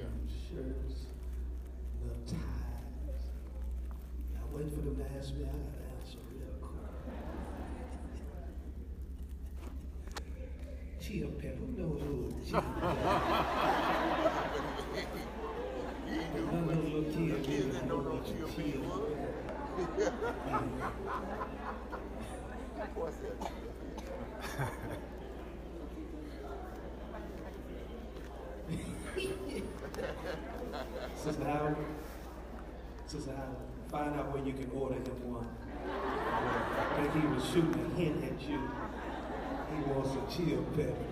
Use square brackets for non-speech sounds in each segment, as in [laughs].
Shirts, little ties. I wait for them to ask me, I gotta answer real quick. Chia pepper, who knows who is [laughs] chia You ain't do None of what the kids that don't know Chia chia was. What's that? Sister Howard, Sister Howard, out where you can order him one. I think he was shooting a hint at you. He wants a chill pepper.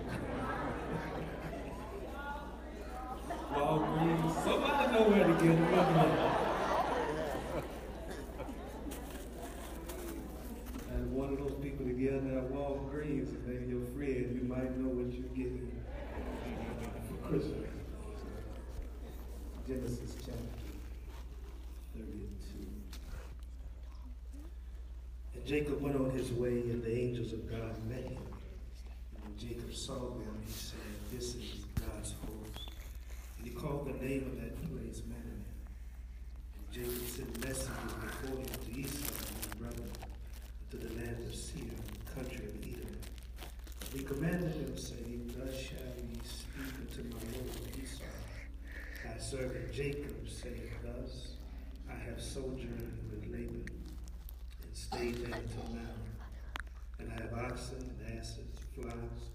Walgreens, somebody know where to get him. Look at him. And one of those people together at Walgreens, and they're your friend, you might know what you're getting for Christmas. Genesis chapter 32. And Jacob went on his way, and the angels of God met him. And when Jacob saw them, he said, This is God's host. And he called the name of that place Mahanaim. And Jacob sent messengers before him to Esau, his brother, to the land of Seir, the country of Edom. And he commanded him, saying, Thus shall ye speak unto my lord Esau. Thy servant Jacob saith thus, I have sojourned with Laban, and stayed there until now. And I have oxen and asses, flocks,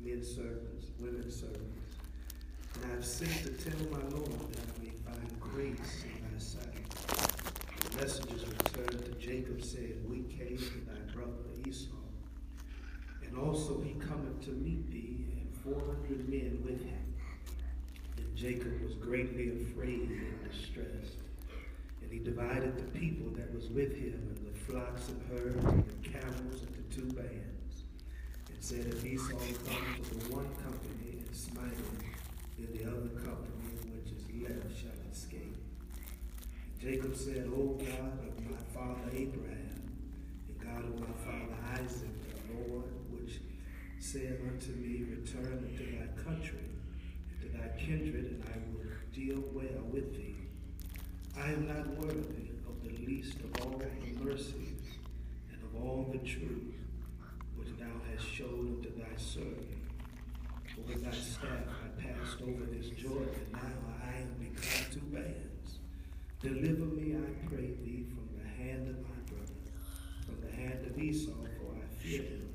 men servants, women servants. And I have sent to tell my Lord that I may find grace in thy sight. The messengers returned to Jacob, saying, We came to thy brother Esau. And also he cometh to meet thee, and four hundred men with him. And Jacob was greatly afraid and distressed. And he divided the people that was with him, and the flocks and herds, and the camels into two bands. And said, If Esau come to the one company and smite him, then the other company which is left shall escape. And Jacob said, O God of my father Abraham, and God of my father Isaac, the Lord, which said unto me, Return unto thy country, and to thy kindred, and I will deal well with thee. I am not worthy of the least of all the mercies and of all the truth thou hast showed unto thy servant. For with thy staff I passed over this Jordan, and now I am become two bands. Deliver me, I pray thee, from the hand of my brother, from the hand of Esau, for I fear him,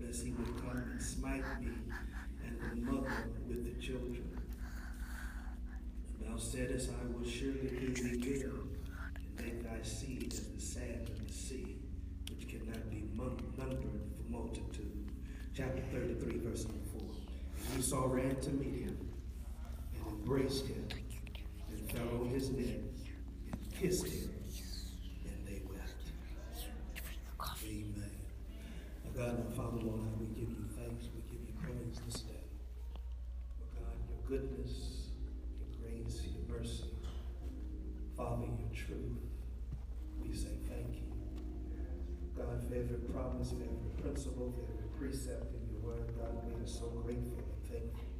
lest he would come and smite me and the mother with the children. And thou saidest, I will surely do thee good, and make thy seed as the sand of the sea, which cannot be numbered multitude. Chapter 33, verse number 4. And Esau ran to meet him, and embraced him, and fell on his neck, and kissed him, and they wept. Amen. Now, God, my Father, Lord, we give you thanks, we give you praise this day. For God, your goodness, your grace, your mercy, Father, your truth, we say thank you. God, every promise, every principle, every precept in your word, God, we are so grateful and thankful.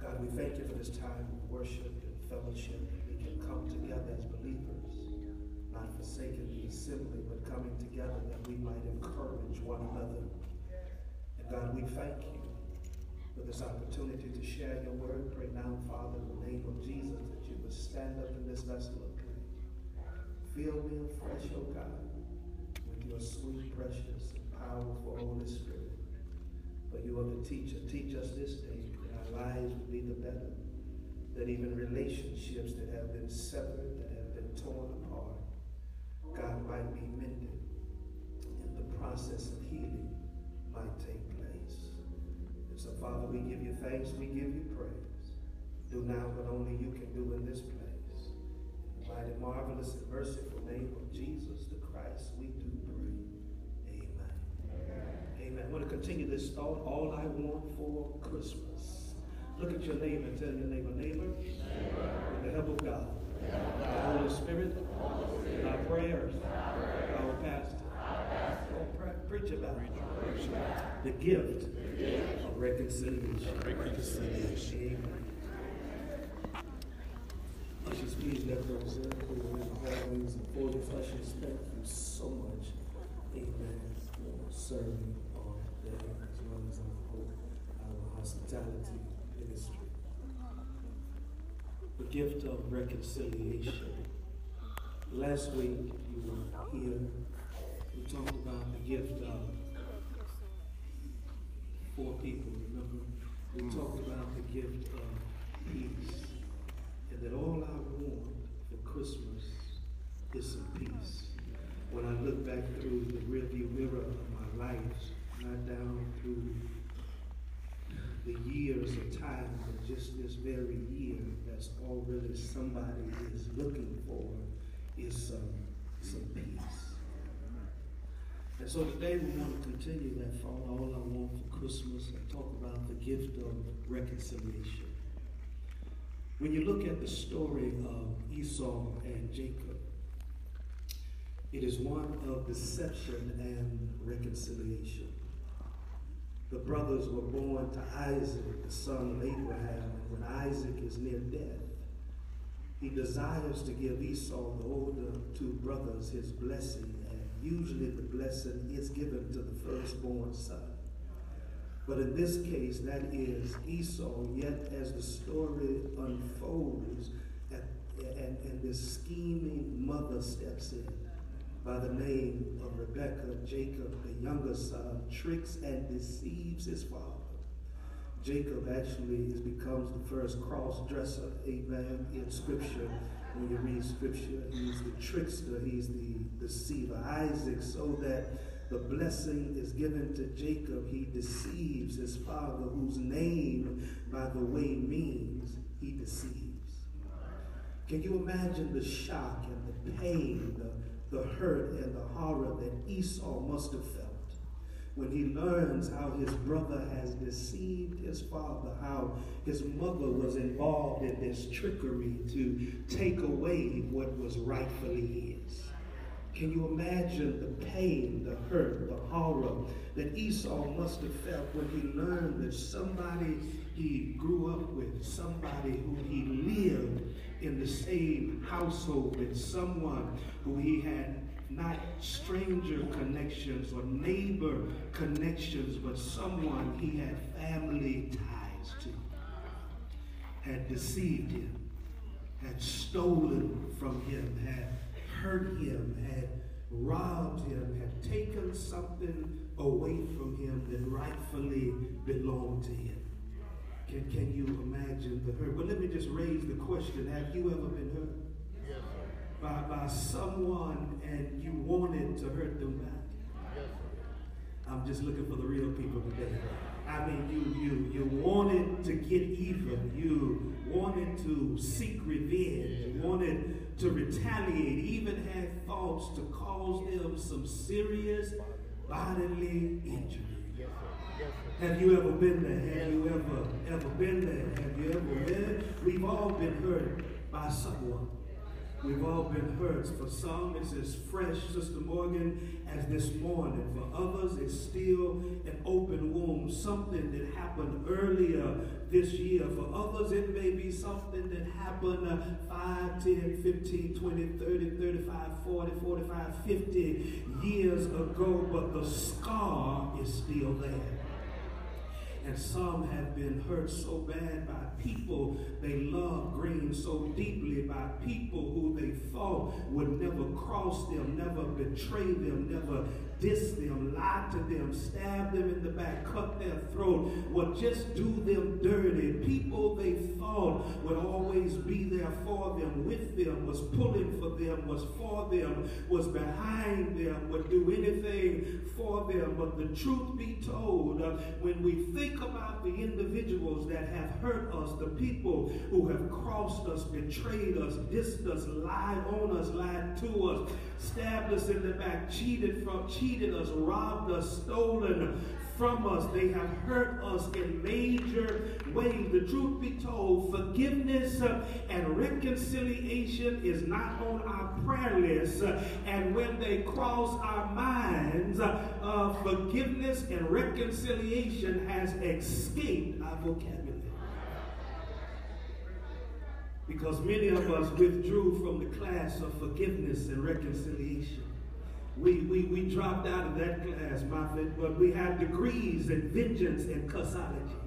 God, we thank you for this time of worship and fellowship we can come together as believers, not forsaking the assembly, but coming together that we might encourage one another. And God, we thank you for this opportunity to share your word. Pray now, Father, in the name of Jesus, that you would stand up in this vessel of clay. Fill me afresh, O God, your sweet, precious, and powerful Holy Spirit. But you are the teacher. Teach us this day that our lives would be the better. That even relationships that have been severed, that have been torn apart, God might be mended. And the process of healing might take place. And so, Father, we give you thanks, we give you praise. Do now what only you can do in this place. By the marvelous, and merciful name of Jesus the Christ, we do. Amen. I want to continue this thought. All I want for Christmas. Look at your neighbor and tell your neighbor, neighbor, with the help of God, the Holy Spirit, our prayers, our pastor. Oh, pre- preach about it. The gift of reconciliation. Reconciliation. Amen. Ushers, please let those in who are in the hallways and foyers. Ushers, thank you so much, amen, for serving on there as well as on our hospitality ministry. The gift of reconciliation. Last week, you were here, we talked about the gift of four people, remember? We mm. talked about the gift of peace and that all I want for Christmas is some peace. When I look back through the rearview mirror of my life, not down through the years of time, but just this very year, that's all really somebody is looking for is some, some peace. And so today we want to continue that thought, all I want for Christmas, and talk about the gift of reconciliation. When you look at the story of Esau and Jacob, it is one of deception and reconciliation. The brothers were born to Isaac, the son of Abraham, and when Isaac is near death, he desires to give Esau, the older two brothers, his blessing, and usually the blessing is given to the firstborn son. But in this case, that is Esau, yet as the story unfolds, and, and, and this scheming mother steps in by the name of Rebekah, Jacob, the younger son, tricks and deceives his father. Jacob actually is, becomes the first cross-dresser, amen, in Scripture. When you read Scripture, he's the trickster, he's the deceiver. Isaac, so that the blessing is given to Jacob, he deceives his father, whose name, by the way, means he deceives. Can you imagine the shock and the pain, the, the hurt and the horror that Esau must have felt when he learns how his brother has deceived his father, how his mother was involved in this trickery to take away what was rightfully his? Can you imagine the pain, the hurt, the horror that Esau must have felt when he learned that somebody he grew up with, somebody who he lived in the same household with, someone who he had not stranger connections or neighbor connections, but someone he had family ties to, had deceived him, had stolen from him, had hurt him, had robbed him, had taken something away from him that rightfully belonged to him. Can, can you imagine the hurt? But let me just raise the question Have you ever been hurt? Yes, By, by someone and you wanted to hurt them back? Yes, I'm just looking for the real people today. I mean, you you you wanted to get even. You wanted to seek revenge. You wanted to retaliate. Even had thoughts to cause them some serious bodily injury. Yes. Have you ever been there? Have you ever ever been there? Have you ever been? We've all been hurt by someone. We've all been hurt. For some, it's as fresh, Sister Morgan, as this morning. For others, it's still an open wound, something that happened earlier this year. For others, it may be something that happened uh, 5, 10, 15, 20, 30, 35, 40, 45, 50 years ago, but the scar is still there. And some have been hurt so bad by people they love green so deeply, by people who they thought would never cross them, never betray them, never diss them, lie to them, stab them in the back, cut their throat, would just do them dirty. People they thought would always be there for them, with them, was pulling for them, was for them, was behind them, would do anything for them. But the truth be told, uh, when we think about the individuals that have hurt us, the people who have crossed us, betrayed us, dissed us, lied on us, lied to us, stabbed us in the back, cheated from, cheated us, robbed us, stolen from us. They have hurt us in major ways. The truth be told, forgiveness and reconciliation is not on our prayer list. And when they cross our minds, uh, forgiveness and reconciliation has escaped our vocabulary. Because many of us withdrew from the class of forgiveness and reconciliation. We, we, we dropped out of that class, Moffat, but we have degrees in vengeance and cussology.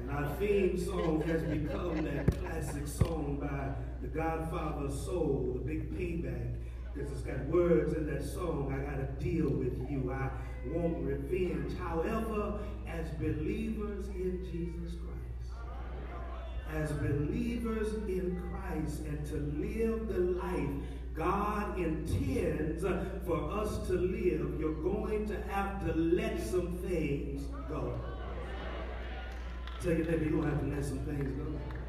and our theme song has become that classic song by the Godfather Soul, the big payback, because it's got words in that song. I got to deal with you. I want revenge. However, as believers in Jesus Christ, as believers in Christ and to live the life God intends for us to live, you're going to have to let some things go. Tell your neighbor, you're going to have to let some things go.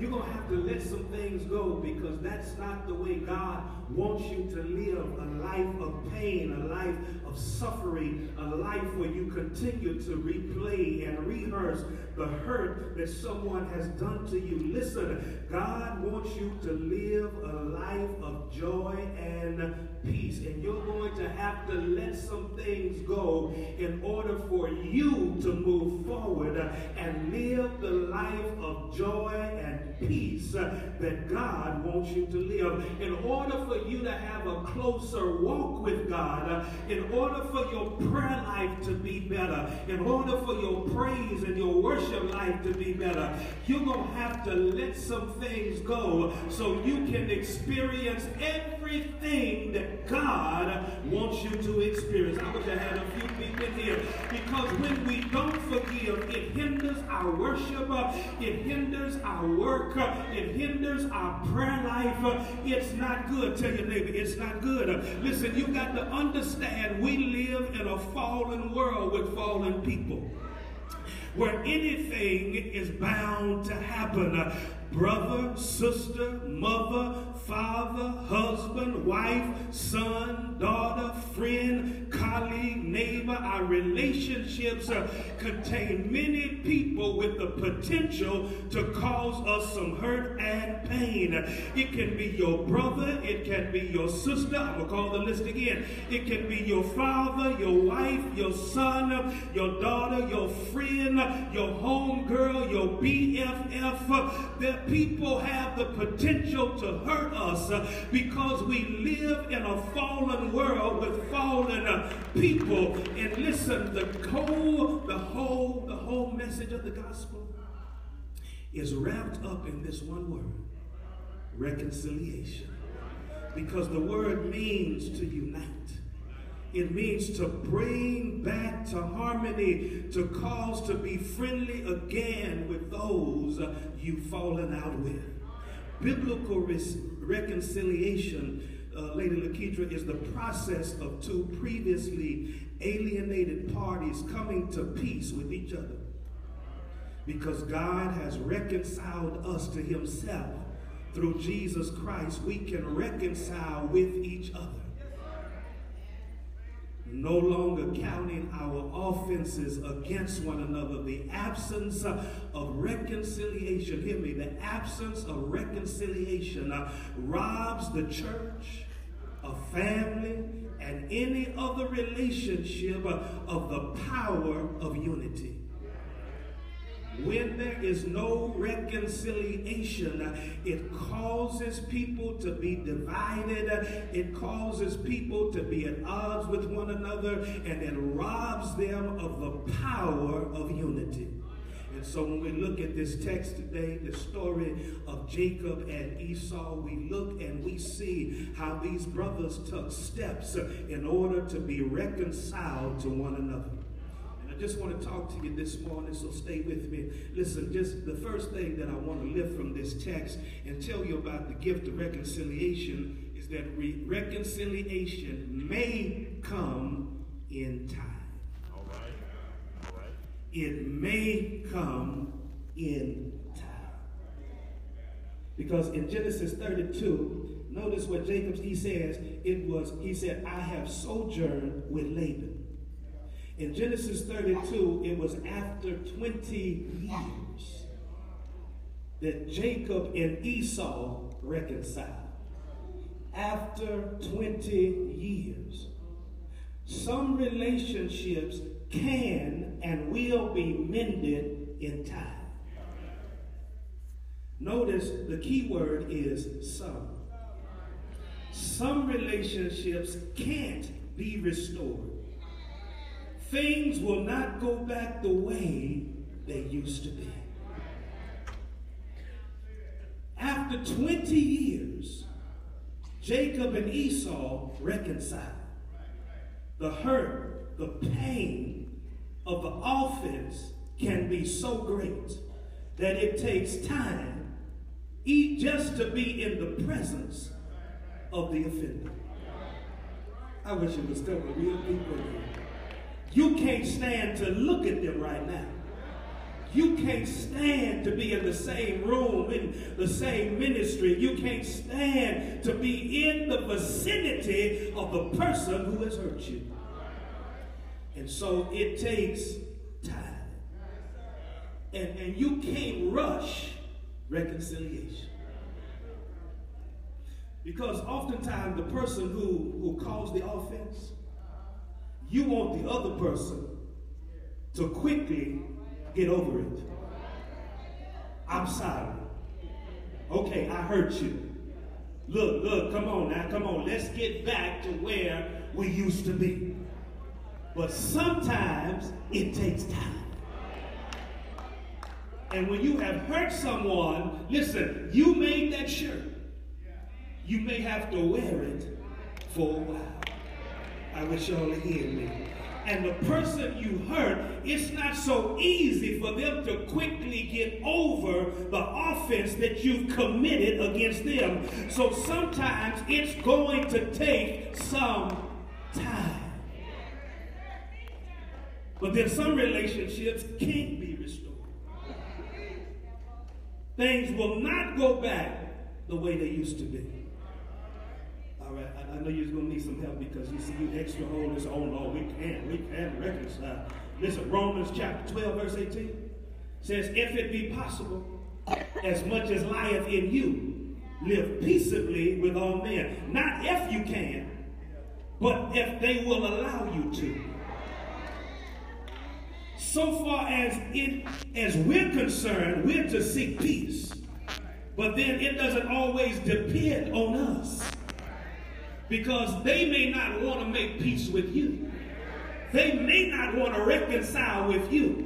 You're going to have to let some things go because that's not the way God wants you to live a life of pain, a life of suffering, a life where you continue to replay and rehearse the hurt that someone has done to you. Listen, God wants you to live a life of joy and peace. And you're going to have to let some things go in order for you to move forward and live the life of joy and peace that God wants you to live. In order for you to have a closer walk with God, in order for your prayer life to be better, in order for your praise and your worship life to be better, you're going to have to let some things go so you can experience everything that God wants you to experience. I wish I had a few people here because when we don't forgive, it hinders our worship, it hinders our work, it hinders our prayer life. It's not good. Tell your neighbor, it's not good. Listen, you got to understand we live in a fallen world with fallen people where anything is bound to happen. Brother, sister, mother, father, husband, wife, son, daughter, friend, colleague, neighbor. Our relationships uh, contain many people with the potential to cause us some hurt and pain. It can be your brother, it can be your sister. I'm going to call the list again. It can be your father, your wife, your son, your daughter, your your home girl, your BFF. That people have the potential to hurt us because we live in a fallen world with fallen people. And listen, the whole, the whole, the whole message of the gospel is wrapped up in this one word reconciliation. Because the word means to unite. It means to bring back to harmony, to cause to be friendly again with those you've fallen out with. Biblical reconciliation, uh, Lady Lakedra, is the process of two previously alienated parties coming to peace with each other. Because God has reconciled us to himself through Jesus Christ, we can reconcile with each other no longer counting our offenses against one another. The absence of reconciliation, hear me, the absence of reconciliation uh, robs the church, a family, and any other relationship uh, of the power of unity. When there is no reconciliation, it causes people to be divided. It causes people to be at odds with one another, and it robs them of the power of unity. And so when we look at this text today, the story of Jacob and Esau, we look and we see how these brothers took steps in order to be reconciled to one another just want to talk to you this morning, so stay with me. Listen, just the first thing that I want to lift from this text and tell you about the gift of reconciliation is that re- reconciliation may come in time. All right. All right. It may come in time. Because in Genesis 32, notice what Jacob he says, it was, he said, I have sojourned with Laban. In Genesis 32, it was after 20 years that Jacob and Esau reconciled. After 20 years. Some relationships can and will be mended in time. Notice the key word is some. Some relationships can't be restored. Things will not go back the way they used to be. After 20 years, Jacob and Esau reconciled. The hurt, the pain of the offense can be so great that it takes time just to be in the presence of the offender. I wish it was still a real people here. You can't stand to look at them right now. You can't stand to be in the same room, in the same ministry. You can't stand to be in the vicinity of the person who has hurt you. And so it takes time. And, and you can't rush reconciliation. Because oftentimes the person who, who caused the offense, you want the other person to quickly get over it. I'm sorry. Okay, I hurt you. Look, look, come on now, come on. Let's get back to where we used to be. But sometimes it takes time. And when you have hurt someone, listen, you made that shirt. You may have to wear it for a while. I wish y'all would hear me. And the person you hurt, it's not so easy for them to quickly get over the offense that you've committed against them. So sometimes it's going to take some time. But then some relationships can't be restored. Things will not go back the way they used to be. All right, I, I know you're going to need some help because you see, you extra hold this, oh no, we can't, we can't reconcile. Listen, Romans chapter 12, verse 18 says, If it be possible, as much as lieth in you, live peaceably with all men. Not if you can, but if they will allow you to. So far as it as we're concerned, we're to seek peace. But then it doesn't always depend on us because they may not want to make peace with you. They may not want to reconcile with you.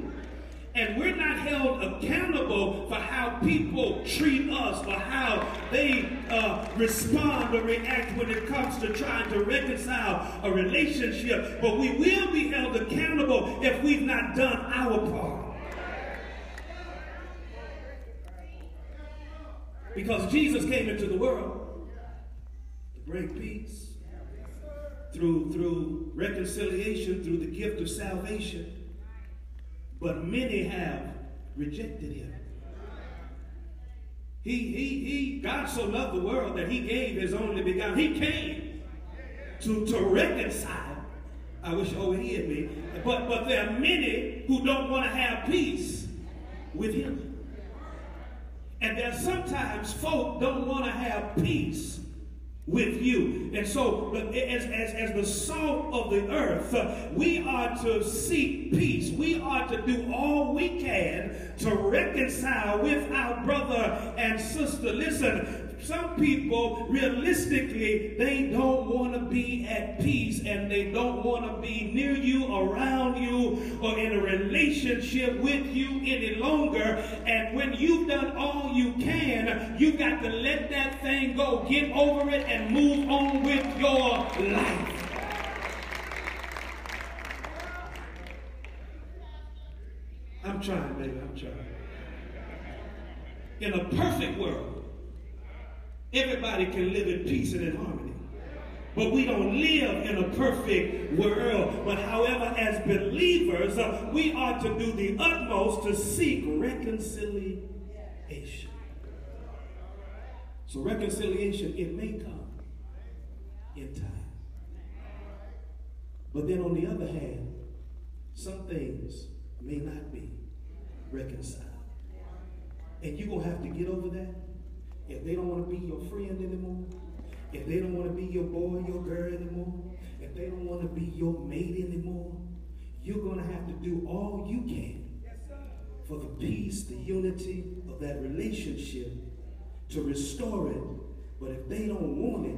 And we're not held accountable for how people treat us or how they uh, respond or react when it comes to trying to reconcile a relationship. But we will be held accountable if we've not done our part. Because Jesus came into the world Great peace. Through, through reconciliation, through the gift of salvation. But many have rejected him. He, he, he, God so loved the world that he gave his only begotten. He came to, to reconcile. I wish you heard me. But, but there are many who don't want to have peace with him. And there sometimes folk don't want to have peace with you. And so, as, as, as the salt of the earth, we are to seek peace. We are to do all we can to reconcile with our brother and sister. Listen, some people, realistically, they don't want to be at peace and they don't want to be near you, around you, or in a relationship with you any longer. And when you've done all you can, you've got to let that thing go. Get over it and move on with your life. I'm trying, baby, I'm trying. In a perfect world, Everybody can live in peace and in harmony. But we don't live in a perfect world. But however, as believers, uh, we are to do the utmost to seek reconciliation. So reconciliation, it may come in time. But then on the other hand, some things may not be reconciled. And you're going to have to get over that if they don't want to be your friend anymore, if they don't want to be your boy, your girl anymore, if they don't want to be your mate anymore, you're going to have to do all you can for the peace, the unity of that relationship to restore it. But if they don't want it,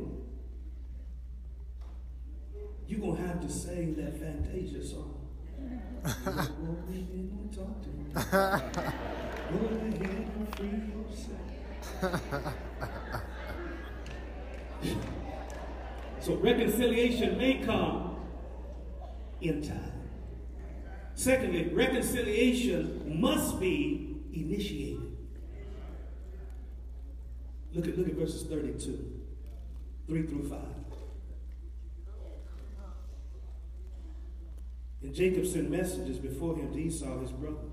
you're going to have to sing that Fantasia song. [laughs] Go ahead and talk to me. Go ahead and free yourself. So reconciliation may come in time. Secondly, reconciliation must be initiated. Look at, look at verses 32, 3 through 5. And Jacob sent messengers before him to Esau his brother,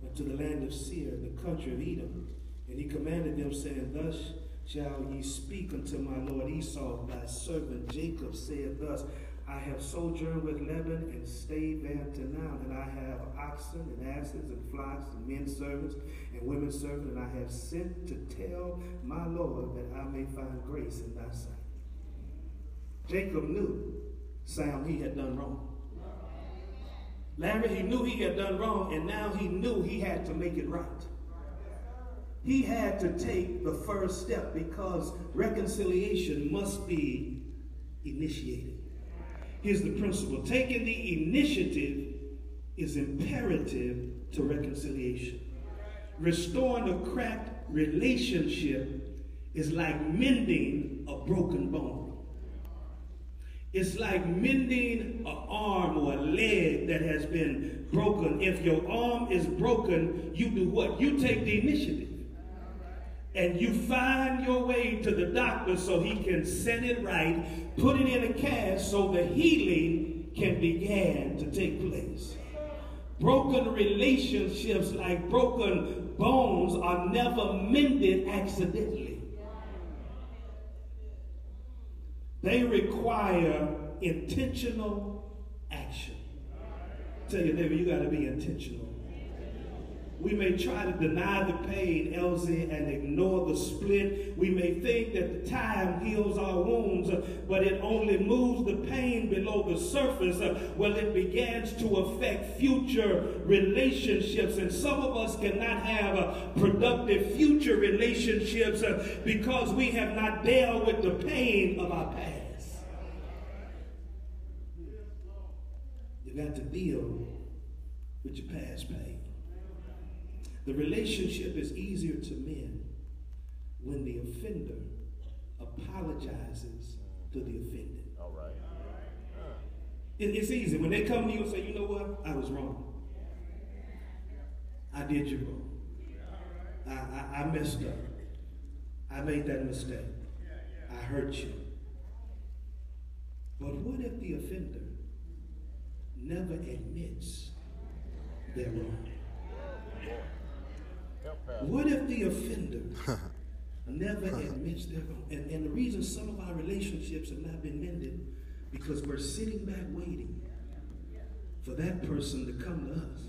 and to the land of Seir, the country of Edom. And he commanded them, saying, Thus shall ye speak unto my lord Esau, thy servant Jacob saith thus, I have sojourned with Laban and stayed there until now, and I have oxen and asses and flocks and men servants and women servants, and I have sent to tell my Lord that I may find grace in thy sight. Jacob knew Sam he had done wrong. Larry, he knew he had done wrong, and now he knew he had to make it right. He had to take the first step because reconciliation must be initiated. Here's the principle taking the initiative is imperative to reconciliation. Restoring a cracked relationship is like mending a broken bone. It's like mending an arm or a leg that has been broken. If your arm is broken, you do what? You take the initiative. And you find your way to the doctor so he can set it right, put it in a cast so the healing can begin to take place. Broken relationships, like broken bones, are never mended accidentally. They require intentional action. Tell your neighbor, you got to be intentional. We may try to deny the pain, Elsie, and ignore the split. We may think that the time heals our wounds, but it only moves the pain below the surface. Well, it begins to affect future relationships, and some of us cannot have uh, productive future relationships uh, because we have not dealt with the pain of our past. You got to deal with your past pain. The relationship is easier to mend when the offender apologizes to the offended. All right. It, it's easy. When they come to you and say, you know what? I was wrong. I did you wrong. I, I, I messed up. I made that mistake. I hurt you. But what if the offender never admits they're wrong? What if the offender [laughs] never admits they're wrong? And, and the reason some of our relationships have not been mended because we're sitting back waiting for that person to come to us.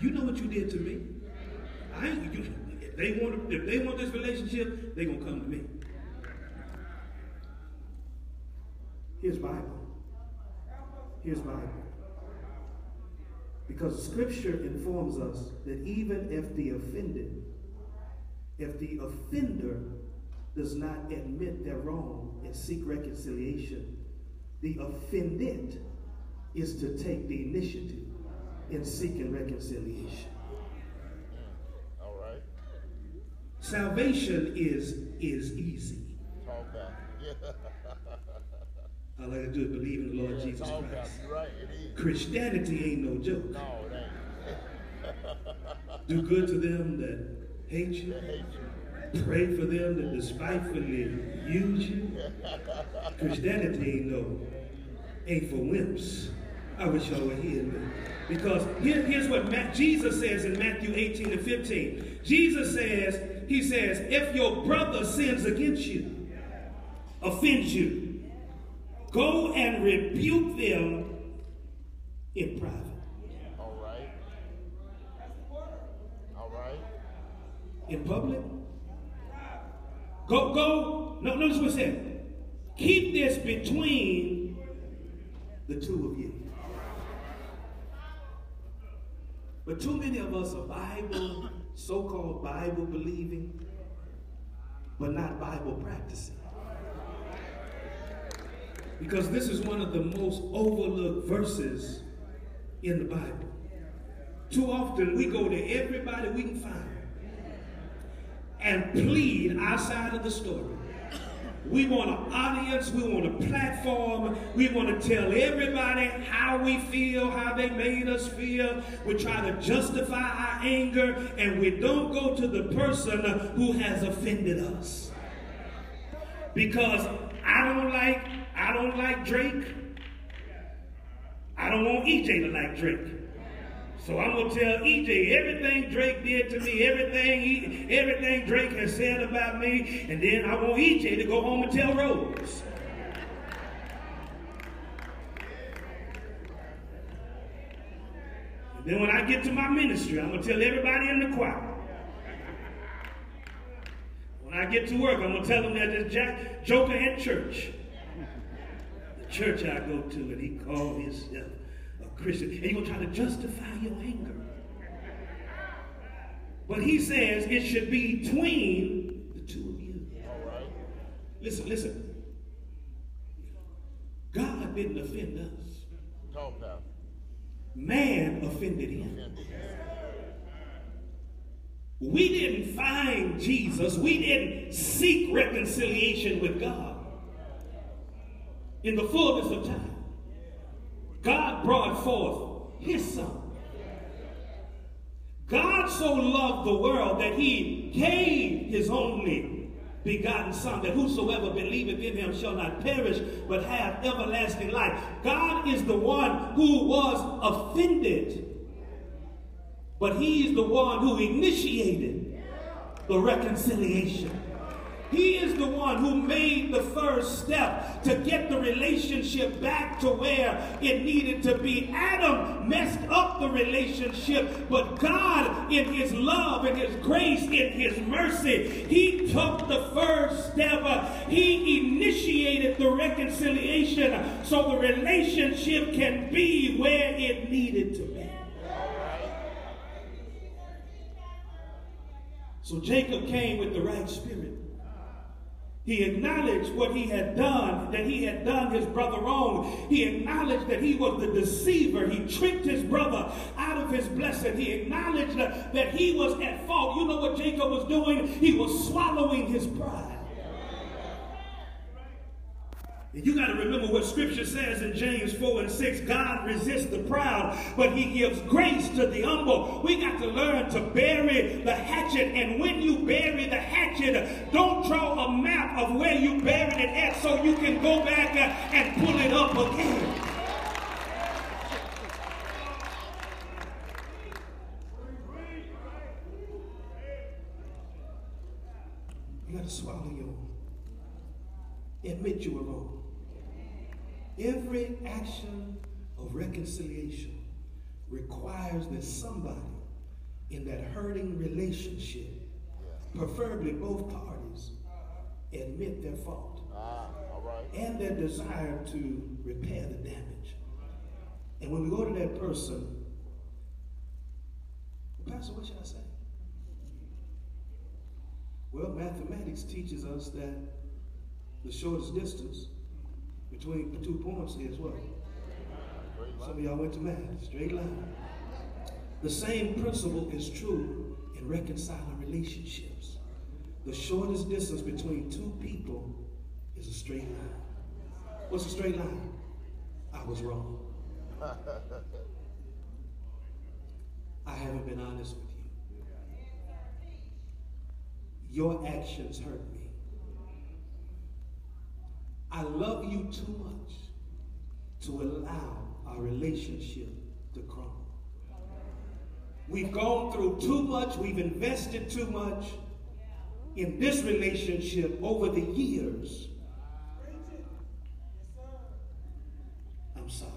You know what you did to me. I you, if they want if they want this relationship, they're gonna come to me. Here's Bible. Here's Bible. Because scripture informs us that even if the offended, if the offender does not admit they're wrong and seek reconciliation, the offended is to take the initiative in seeking reconciliation. All right. Salvation is is easy. Talk back. Yeah. All I gotta do is believe in the Lord yeah, Jesus. Christ. Right. Christianity ain't no joke. No, ain't. [laughs] Do good to them that hate you. They hate you. Pray for them that despitefully use you. Christianity ain't no, ain't for wimps. I wish y'all were here. Man. Because here, here's what Matt, Jesus says in Matthew 18 and 15. Jesus says, He says, if your brother sins against you, offends you, go and rebuke them in private. All right. All right. in public. Go, go. No, notice what it said. Keep this between the two of you. But too many of us are Bible, so-called Bible believing, but not Bible practicing. Because this is one of the most overlooked verses in the Bible. Too often we go to everybody we can find and plead our side of the story. We want an audience, we want a platform, we want to tell everybody how we feel, how they made us feel. We try to justify our anger, and we don't go to the person who has offended us. Because I don't like, I don't like Drake. I don't want EJ to like Drake. So I'm gonna tell EJ everything Drake did to me, everything he, everything Drake has said about me, and then I want EJ to go home and tell Rose. And then when I get to my ministry, I'm gonna tell everybody in the choir. When I get to work, I'm gonna tell them that this Jack Joker at church. Church I go to, and he called himself a Christian. And you're going to try to justify your anger. But he says it should be between the two of you. All right. Listen, listen. God didn't offend us. Man offended him. We didn't find Jesus. We didn't seek reconciliation with God in the fullness of time. God brought forth his son. God so loved the world that he gave his only begotten son that whosoever believeth in him shall not perish but have everlasting life. God is the one who was offended. But he's the one who initiated the reconciliation. He is the one who made the first step to get the relationship back to where it needed to be. Adam messed up the relationship, but God, in his love, in his grace, in his mercy, he took the first step. He initiated the reconciliation so the relationship can be where it needed to be. So Jacob came with the right spirit. He acknowledged what he had done, that he had done his brother wrong. He acknowledged that he was the deceiver. He tricked his brother out of his blessing. He acknowledged that he was at fault. You know what Jacob was doing? He was swallowing his pride. You got to remember what scripture says in James 4 and 6 God resists the proud, but he gives grace to the humble. We got to learn to bury the hatchet. And when you bury the hatchet, don't draw a map of where you buried it at so you can go back and pull it up again. You got to swallow your admit you were wrong. Every action of reconciliation requires that somebody in that hurting relationship, preferably both parties, admit their fault Ah, all right. and their desire to repair the damage. And when we go to that person, Pastor, what should I say? Well, mathematics teaches us that the shortest distance between the two points is what? Some of y'all went to math, straight line. The same principle is true in reconciling relationships. The shortest distance between two people is a straight line. What's a straight line? I was wrong. I haven't been honest with you. Your actions hurt me. I love you too much to allow our relationship to crumble. We've gone through too much, we've invested too much in this relationship over the years. I'm sorry.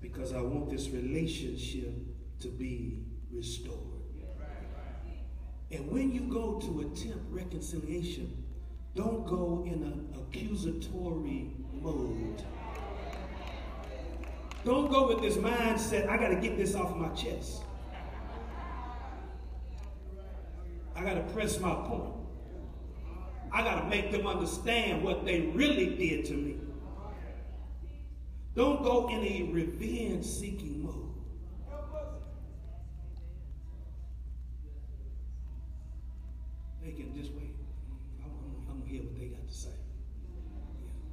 Because I want this relationship to be restored. And when you go to attempt reconciliation, don't go in an accusatory mode. Don't go with this mindset, I got to get this off my chest. I got to press my point. I got to make them understand what they really did to me. Don't go in a revenge seeking mode. They can just wait. I'm, I'm, I'm going to hear what they got to say. Yeah,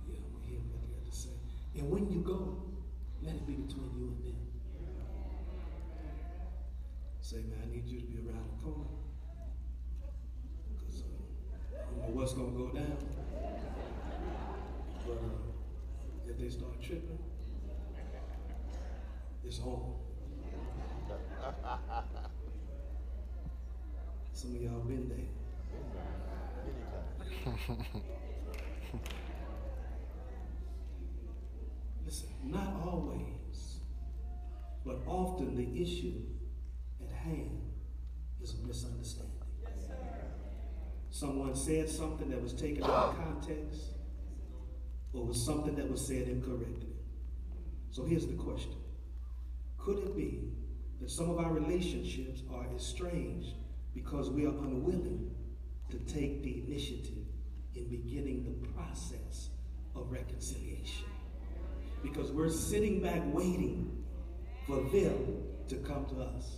yeah, I'm going to hear what they got to say. And when you go, let it be between you and them. Say, man, I need you to be around the corner. Because uh, I don't know what's going to go down. But uh, if they start tripping, it's on. [laughs] Some of y'all been there. [laughs] Listen, not always, but often the issue at hand is a misunderstanding. Someone said something that was taken out of context, or was something that was said incorrectly. So here's the question Could it be that some of our relationships are estranged because we are unwilling to take the initiative in beginning the process of reconciliation? Because we're sitting back waiting for them to come to us.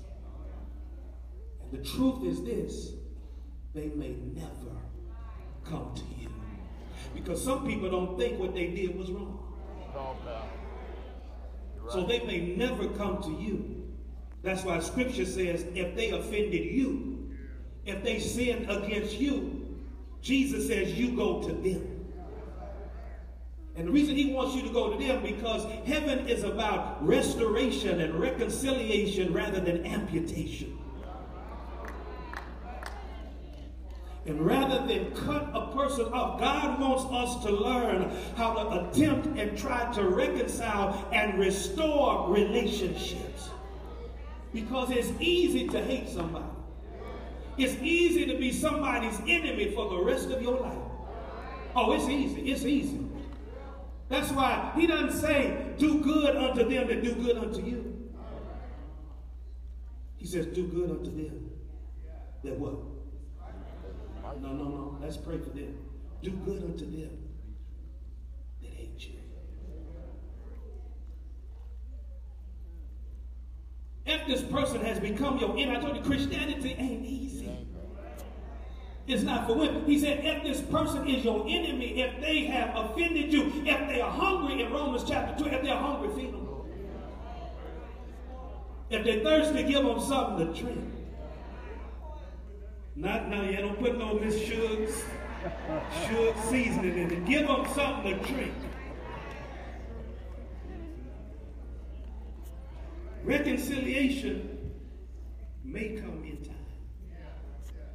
The truth is this they may never come to you. Because some people don't think what they did was wrong. So they may never come to you. That's why scripture says if they offended you, if they sinned against you, Jesus says you go to them. And the reason he wants you to go to them because heaven is about restoration and reconciliation rather than amputation. And rather than cut a person off, God wants us to learn how to attempt and try to reconcile and restore relationships. Because it's easy to hate somebody. It's easy to be somebody's enemy for the rest of your life. Oh, it's easy. It's easy. That's why he doesn't say, do good unto them that do good unto you. He says, do good unto them that what? No, no, no. Let's pray for them. Do good unto them that hate you. If this person has become your enemy, I told you Christianity ain't easy. It's not for women. He said, if this person is your enemy, if they have offended you, if they are hungry in Romans chapter 2, if they're hungry, feed them. If they're thirsty, give them something to drink. Not now, you don't put no Miss Sugar's sugar seasoning in it. Give them something to drink. Reconciliation may come in time.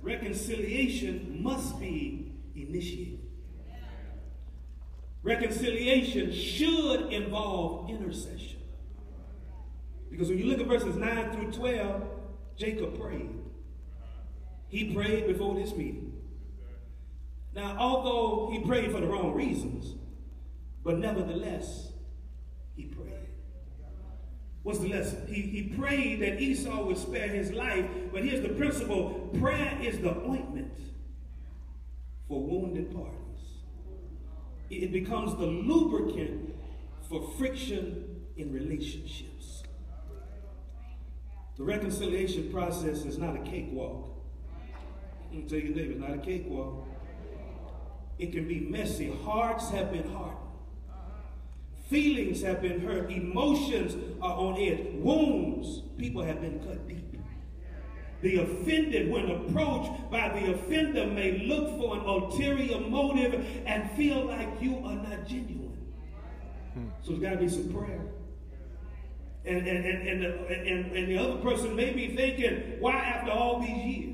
Reconciliation must be initiated. Reconciliation should involve intercession. Because when you look at verses 9 through 12, Jacob prayed. He prayed before this meeting. Now, although he prayed for the wrong reasons, but nevertheless, he prayed. What's the lesson? He, he prayed that Esau would spare his life, but here's the principle prayer is the ointment for wounded parties, it becomes the lubricant for friction in relationships. The reconciliation process is not a cakewalk. Mm. I'm gonna tell you, neighbor, not a cakewalk. It can be messy. Hearts have been hardened. Uh-huh. Feelings have been hurt. Emotions are on edge. Wounds, people have been cut deep. The offended, when approached by the offender, may look for an ulterior motive and feel like you are not genuine. Hmm. So there's got to be some prayer. And, and, and, and, the, and, and the other person may be thinking, why after all these years?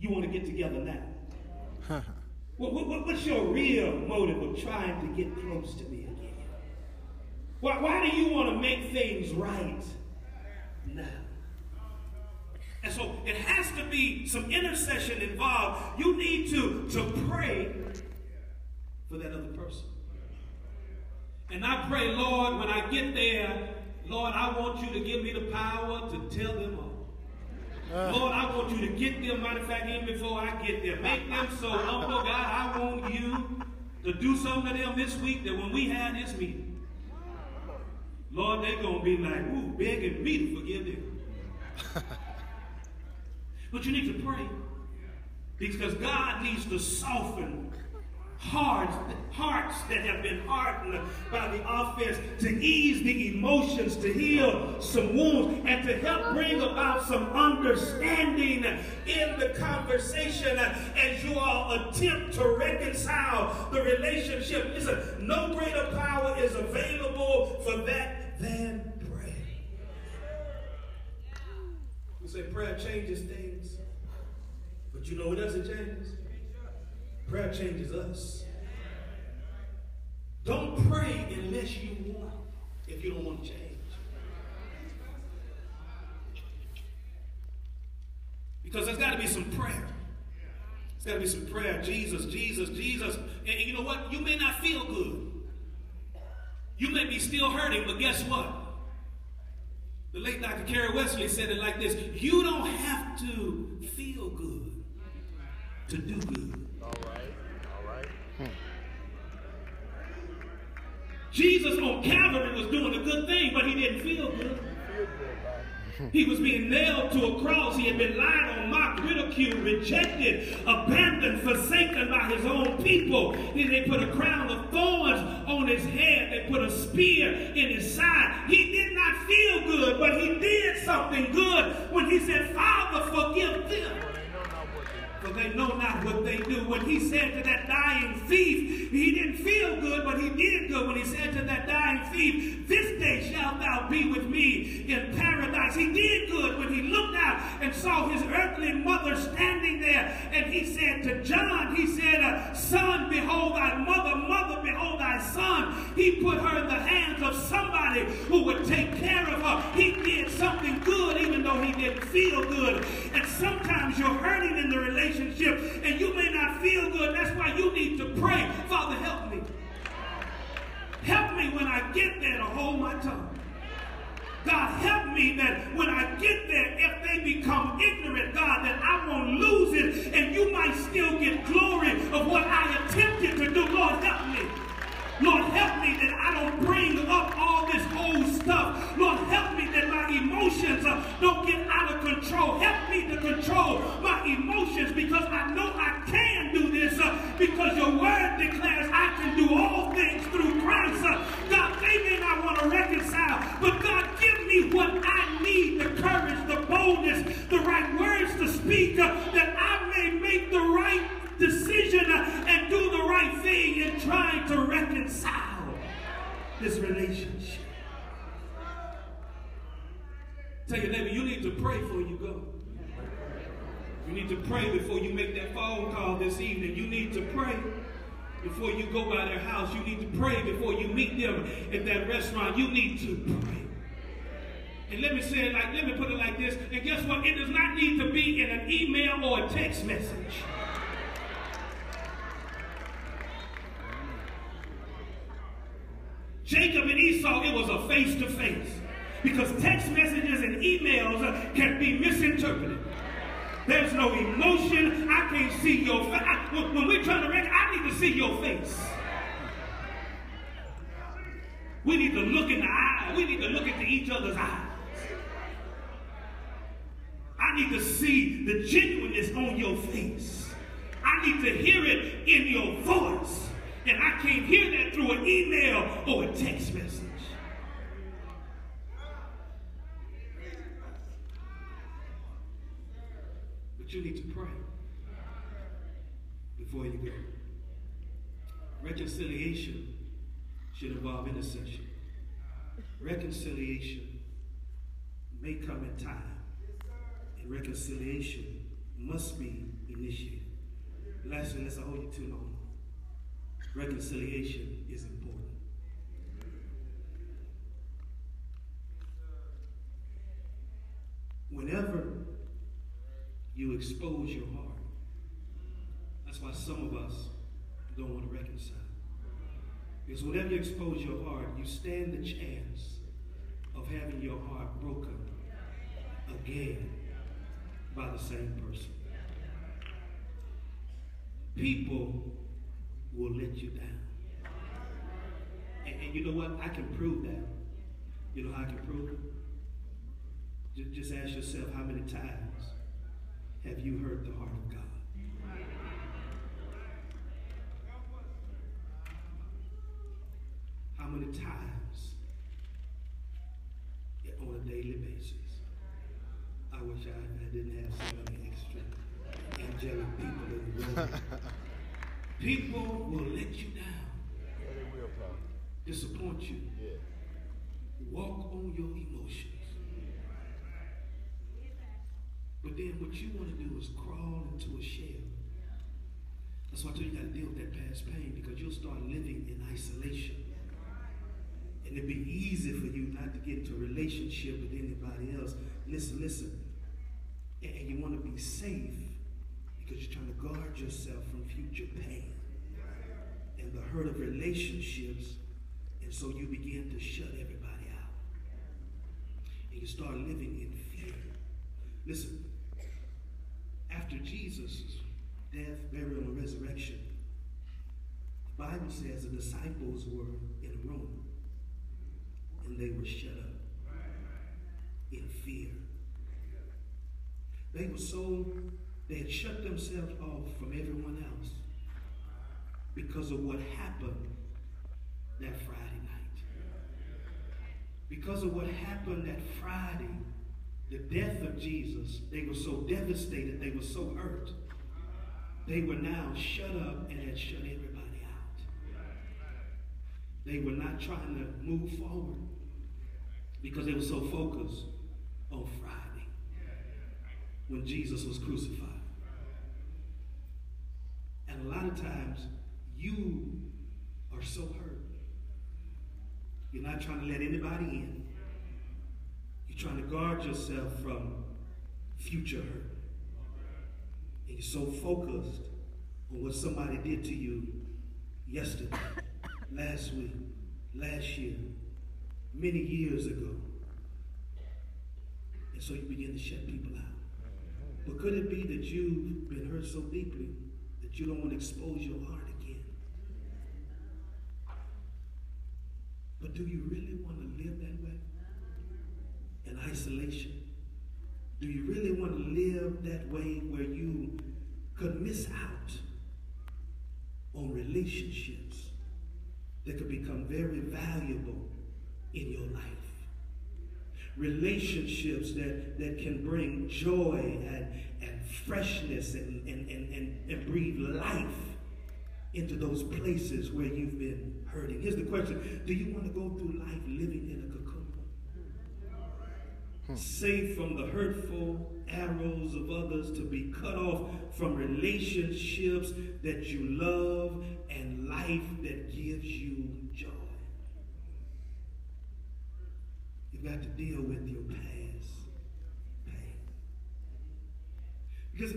You want to get together now. What, what, what's your real motive of trying to get close to me again? Why, why do you want to make things right now? And so it has to be some intercession involved. You need to, to pray for that other person. And I pray, Lord, when I get there, Lord, I want you to give me the power to tell them all. Uh. Lord, I want you to get them, matter of fact, even before I get there. Make them so humble, God. I want you to do something to them this week that when we have this meeting, Lord, they're going to be like, ooh, begging me to forgive them. [laughs] but you need to pray. Because God needs to soften hearts, hearts that have been hardened by the offense, to ease the emotions, to heal some wounds, and to help bring about some understanding in the conversation as you all attempt to reconcile the relationship. Listen, no greater power is available for that than prayer. We say prayer changes things, but you know it doesn't change? Prayer changes us. Don't pray unless you want, if you don't want to change. Because there's got to be some prayer. There's got to be some prayer. Jesus, Jesus, Jesus. And you know what? You may not feel good. You may be still hurting, but guess what? The late Dr. Kerry Wesley said it like this You don't have to feel good to do good. Jesus on Calvary was doing a good thing, but he didn't feel good. He was being nailed to a cross. He had been lied on, mocked, ridiculed, rejected, abandoned, forsaken by his own people. Then They put a crown of thorns on his head. They put a spear in his side. He did not feel good, but he did something good when he said, Father, forgive them for they know not what they do. When he said to that dying thief, he didn't feel good, but he did good. When he said to that dying thief, This day shalt thou be with me in paradise. He did good when he looked out and saw his earthly mother standing there. And he said to John, He said, uh, Son, behold thy mother, mother, behold thy son. He put her in the hands of somebody who would take care of her. He did something good even though he didn't feel good. And sometimes you're hurting in the relationship relationship and you may not feel good. That's why you need to pray. Father, help me. Help me when I get there to hold my tongue. God, help me that when I get there, if they become ignorant, God, that I won't lose it and you might still get glory of what I attempted to do. Lord, help me. Lord, help me that I don't bring up all this time, and reconciliation must be initiated. Last Lastly, let's hold you too long reconciliation is important. Whenever you expose your heart, that's why some of us don't want to reconcile. Because whenever you expose your heart, you stand the chance of having your heart broken again by the same person. People will let you down. And, and you know what? I can prove that. You know how I can prove it? Just, ask yourself how many times have you heard the heart of God? How many times on a daily basis? I wish I, I didn't have so many extra angelic people in the room. [laughs] people will let you down, Yeah, they will, disappoint you, Yeah. walk on your emotions. But then what you want to do is crawl into a shell. That's why I tell you, you got to deal with that past pain because you'll start living in isolation. And it'd be easy for you not to get into a relationship with anybody else. Listen, listen. And, you want to be safe because you're trying to guard yourself from future pain and the hurt of relationships. And so you begin to shut everybody out. And you start living in fear. Listen, after Jesus' death, burial, and resurrection, the Bible says the disciples were in a room and they were shut up in fear. They were so, they had shut themselves off from everyone else because of what happened that Friday night. Because of what happened that Friday, the death of Jesus, they were so devastated, they were so hurt. They were now shut up and had shut everybody out. They were not trying to move forward because they were so focused on Friday when Jesus was crucified. And a lot of times, you are so hurt. You're not trying to let anybody in. You're trying to guard yourself from future hurt. And you're so focused on what somebody did to you yesterday, [coughs] last week, last year, many years ago. And so you begin to shut people out. But could it be that you've been hurt so deeply that you don't want to expose your heart again? But do you really want to live that way? In isolation? Do you really want to live that way where you could miss out on relationships that could become very valuable in your life? Relationships that, that can bring joy and, and freshness and, and, and, and, and breathe life into those places where you've been hurting. Here's the question Do you want to go through life living in a cocoon? Hmm. Safe from the hurtful arrows of others, to be cut off from relationships that you love and life that gives you You've got to deal with your past pain. Because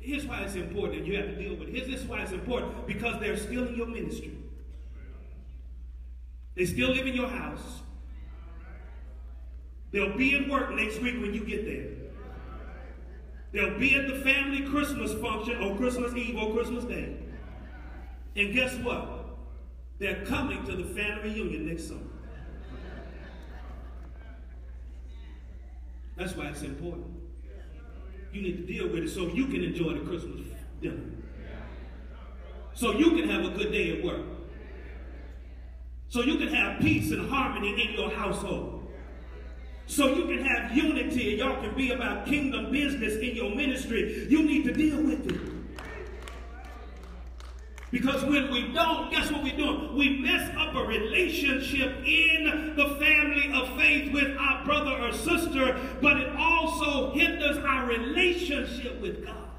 here's why it's important, and you have to deal with it. Here's why it's important because they're still in your ministry. They still live in your house. They'll be at work next week when you get there. They'll be at the family Christmas function on Christmas Eve or Christmas Day. And guess what? They're coming to the family reunion next summer. That's why it's important. You need to deal with it so you can enjoy the Christmas dinner. So you can have a good day at work. So you can have peace and harmony in your household. So you can have unity and y'all can be about kingdom business in your ministry. You need to deal with it. Because when we don't, guess what we're doing? We mess up a relationship in the family of faith with our brother or sister, but it also hinders our relationship with God.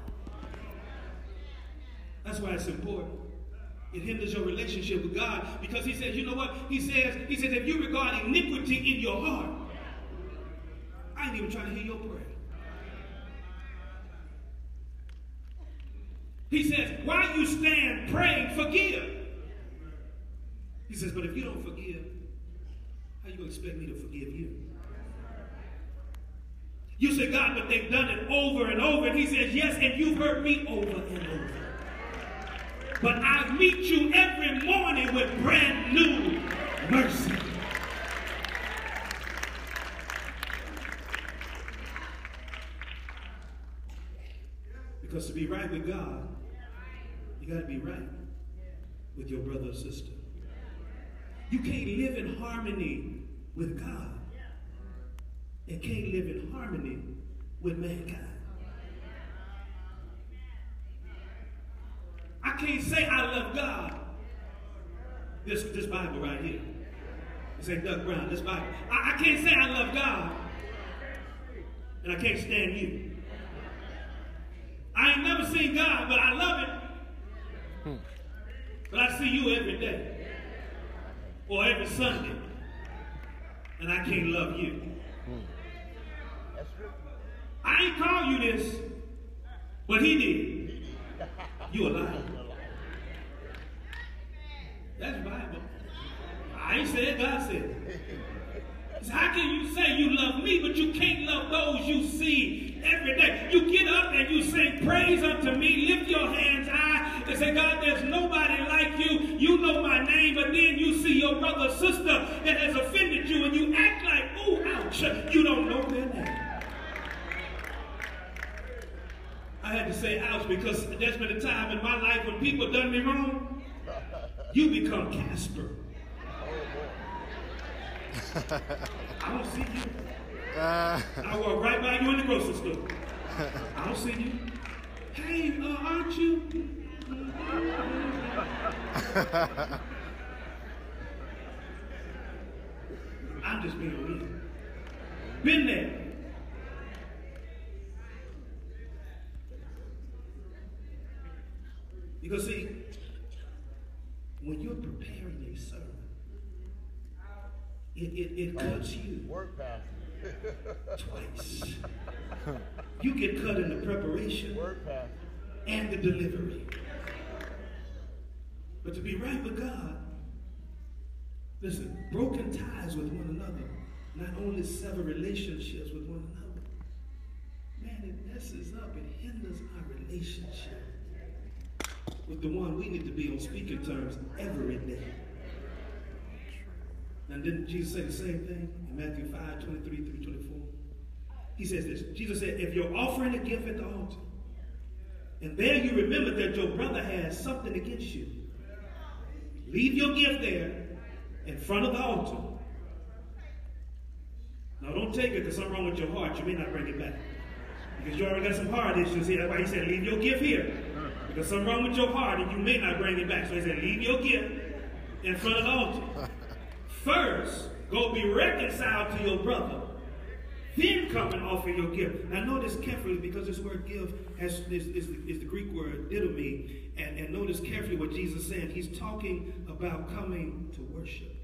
That's why it's important. It hinders your relationship with God because he says, you know what? He says, he says, if you regard iniquity in your heart, I ain't even trying to hear your prayer. He says, while you stand praying, forgive. He says, but if you don't forgive, how you going to expect me to forgive you? You say, God, but they've done it over and over. And he says, yes, and you've hurt me over and over. But I meet you every morning with brand new mercy. Because to be right with God, you got to be right with your brother or sister. You can't live in harmony with God and can't live in harmony with mankind. I can't say I love God. This, this Bible right here. This ain't Doug Brown, this Bible. I, I can't say I love God and I can't stand you. I ain't never seen God, but I love it. But I see you every day or every Sunday, and I can't love you. I ain't call you this, but he did. You a liar. That's Bible. I ain't said God said it. How can you say you love me, but you can't love those you see every day? You get up and you sing praise unto me, lift your hands high, and say, God, there's nobody like you. You know my name, but then you see your brother or sister that has offended you, and you act like, ooh, ouch, you don't know their name. I had to say ouch because there's been a time in my life when people done me wrong. You become Casper. I don't see you. Uh, I walk right by you in the grocery store. I don't see you. Hey, uh, aren't you? I'm just being real. Been there. Because see, when you're preparing a sermon, it, it, it cuts you Work twice. [laughs] You get cut in the preparation and the delivery. But to be right with God, listen, broken ties with one another not only sever relationships with one another, man, it messes up, it hinders our relationship with the one we need to be on speaking terms every day. And didn't Jesus say the same thing in Matthew 5, 23 through 24? He says this. Jesus said, if you're offering a gift at the altar, and there you remember that your brother has something against you, leave your gift there in front of the altar. Now don't take it because something wrong with your heart. You may not bring it back. Because you already got some heart issues here. That's why he said, leave your gift here. Because something wrong with your heart and you may not bring it back. So he said, leave your gift in front of the altar. [laughs] First, go be reconciled to your brother. Then come and offer your gift. Now notice carefully because this word give has, is, is, the, is the Greek word didomi. And, and notice carefully what Jesus said. He's talking about coming to worship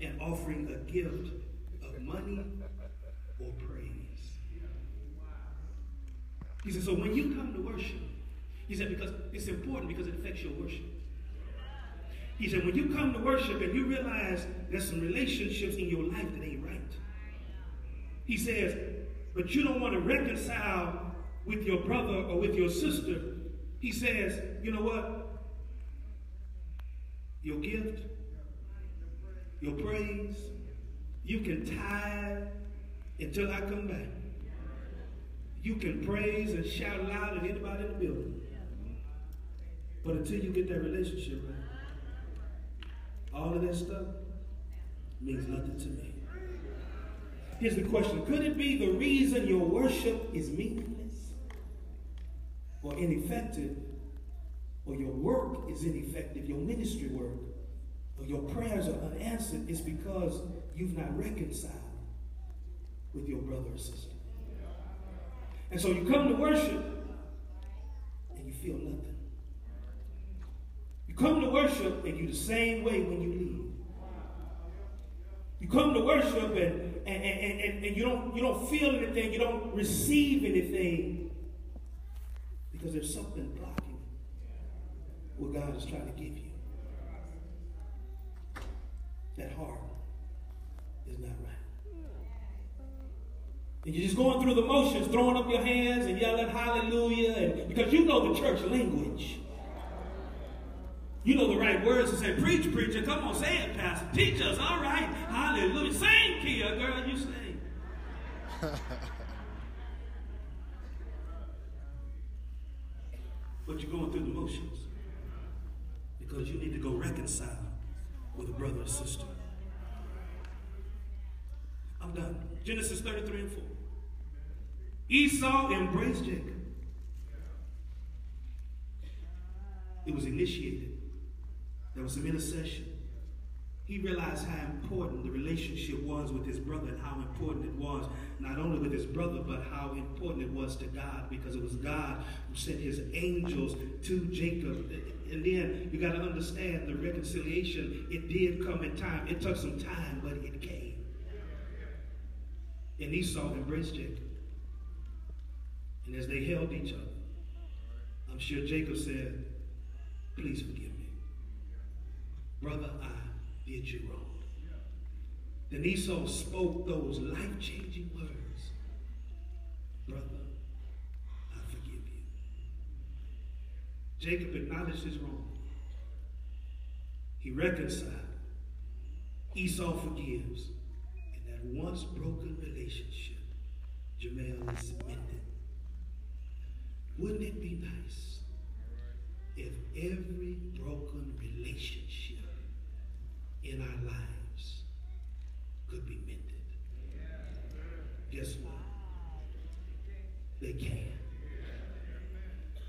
and offering a gift of money or praise. He said, so when you come to worship, he said, because it's important because it affects your worship. He said, when you come to worship and you realize there's some relationships in your life that ain't right. He says, but you don't want to reconcile with your brother or with your sister. He says, you know what? Your gift, your praise, you can tithe until I come back. You can praise and shout loud at anybody in the building. But until you get that relationship right, all of that stuff means nothing to me. Here's the question Could it be the reason your worship is meaningless or ineffective, or your work is ineffective, your ministry work, or your prayers are unanswered? Is because you've not reconciled with your brother or sister. And so you come to worship and you feel nothing. You come to worship and you're the same way when you leave. You come to worship and, and, and, and, and you, don't, you don't feel anything, you don't receive anything because there's something blocking what God is trying to give you. that heart is not right. And you're just going through the motions, throwing up your hands and yelling hallelujah, and because you know the church language. You know the right words to say, preach, preacher, come on, say it, pastor. Teach us, all right. Hallelujah. Sing, Kia, girl, you sing. [laughs] but you're going through the motions because you need to go reconcile with a brother or sister. I'm done. Genesis 33 and 4. Esau embraced Jacob. It was initiated. There was some intercession. He realized how important the relationship was with his brother and how important it was, not only with his brother, but how important it was to God because it was God who sent his angels to Jacob. And then you got to understand the reconciliation, it did come in time. It took some time, but it came. And Esau embraced Jacob. And as they held each other, I'm sure Jacob said, Please forgive me. Brother, I did you wrong. Then Esau spoke those life changing words Brother, I forgive you. Jacob acknowledged his wrong. He reconciled. Esau forgives. And that once broken relationship, Jamel is mended. Wouldn't it be nice if every broken relationship in our lives could be mended? Guess what? They can.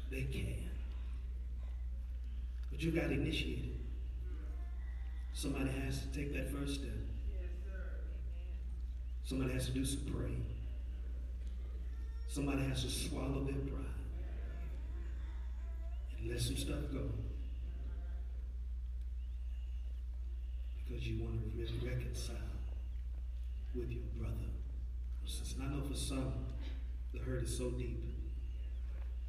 They can. But you got initiated. Somebody has to take that first step. Somebody has to do some praying. Somebody has to swallow their pride and let some stuff go. Because you want to really reconcile with your brother or sister. And I know for some, the hurt is so deep.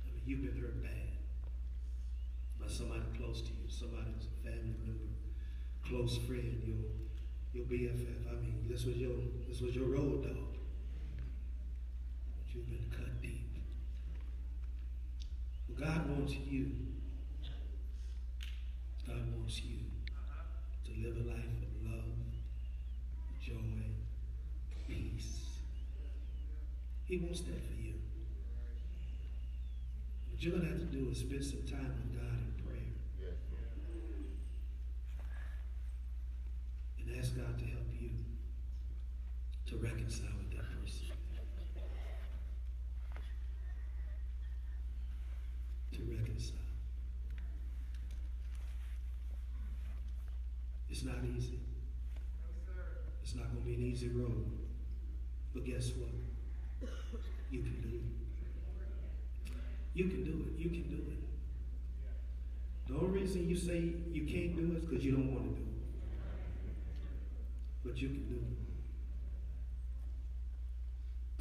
I mean, you've been hurt bad by somebody close to you, somebody who's a family member, close friend, your your BFF. I mean, this was your this was your road dog. But you've been cut deep. Well, God wants you. God wants you live a life of love, joy, peace. He wants that for you. What you're going to have to do is spend some time with God in prayer and ask God to help you to reconcile with that person. To reconcile. It's not easy. It's not going to be an easy road. But guess what? You can do it. You can do it. You can do it. The only reason you say you can't do it is because you don't want to do it. But you can do it.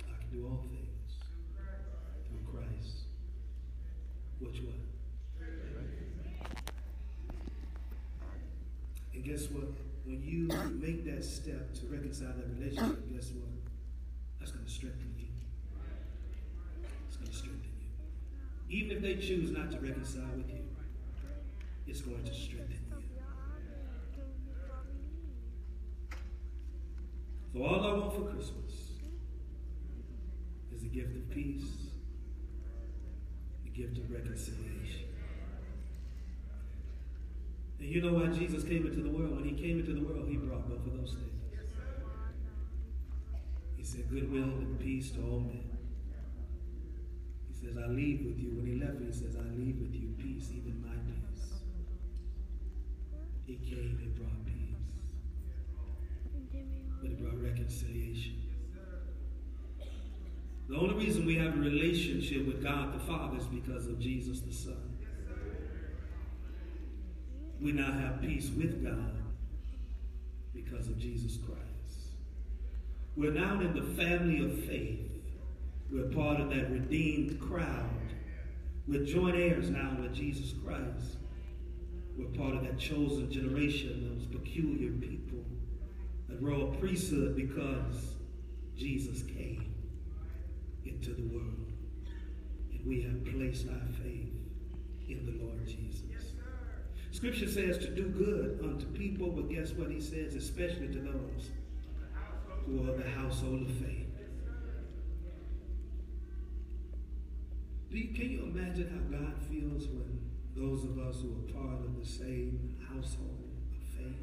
I can do all things through Christ. Which? And guess what? When you make that step to reconcile that relationship, guess what? That's going to strengthen you. It's going to strengthen you. Even if they choose not to reconcile with you, it's going to strengthen you. So all I want for Christmas is the gift of peace, the gift of reconciliation. And you know why Jesus came into the world? When he came into the world, he brought both of those things. He said, goodwill and peace to all men. He says, I leave with you. When he left, he says, I leave with you peace, even my peace. He came and brought peace but it brought reconciliation. The only reason we have a relationship with God the Father is because of Jesus the Son. We now have peace with God because of Jesus Christ. We're now in the family of faith. We're part of that redeemed crowd. We're joint heirs now with Jesus Christ. We're part of that chosen generation, those peculiar people, that royal priesthood because Jesus came into the world. And we have placed our faith in the Lord Jesus. Scripture says to do good unto people, but guess what he says, especially to those who are the household of faith. You, can you imagine how God feels when those of us who are part of the same household of faith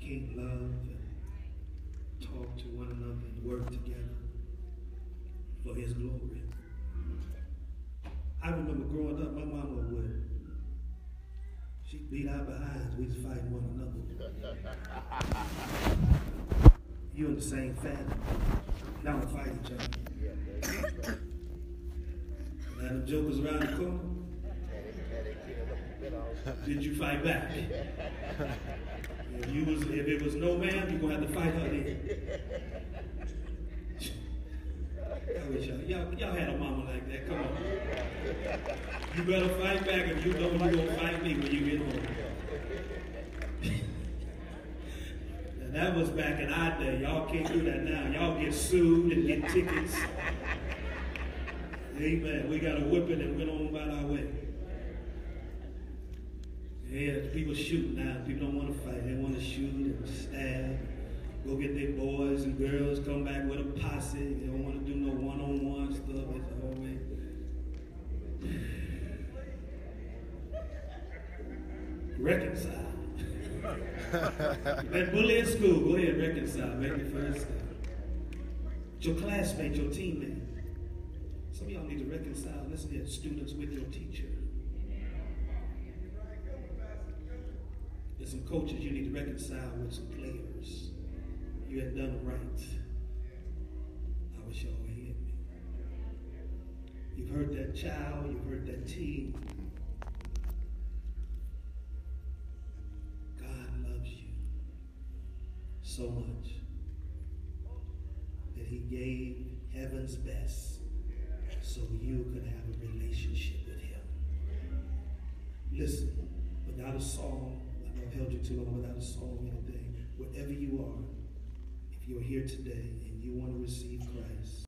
can love and talk to one another and work together for his glory? I remember growing up, my mama would she beat our behinds, we just fight one another. you in the same family. Y'all don't fight each other. And the jokers around the corner. Did you fight back? If you was if it was no man, you're gonna have to fight her then. I wish y'all, y'all, y'all had a mama like that. Come on. You better fight back if you don't, you're gonna fight me when you get home. and that was back in our day. Y'all can't do that now. Y'all get sued and get tickets. Amen. We got a whipping and went on about our way. Yeah, people shoot now. People don't want to fight. They want to shoot and stab. Go get their boys and girls, come back with a posse. They don't want to do no one-on-one stuff. It's always reconcile. that bully in school, go ahead, reconcile. Make it first. Your classmate, your teammate. Some of y'all need to reconcile, listen here, students with your teacher. There's some coaches you need to reconcile with some players. You had done right. I wish y'all hear me. You've heard that child, you've heard that team. God loves you so much that he gave heaven's best so you could have a relationship with him. Listen, without a song, I've held you too long, without a song anything, wherever you are, if you're here today and you want to receive Christ,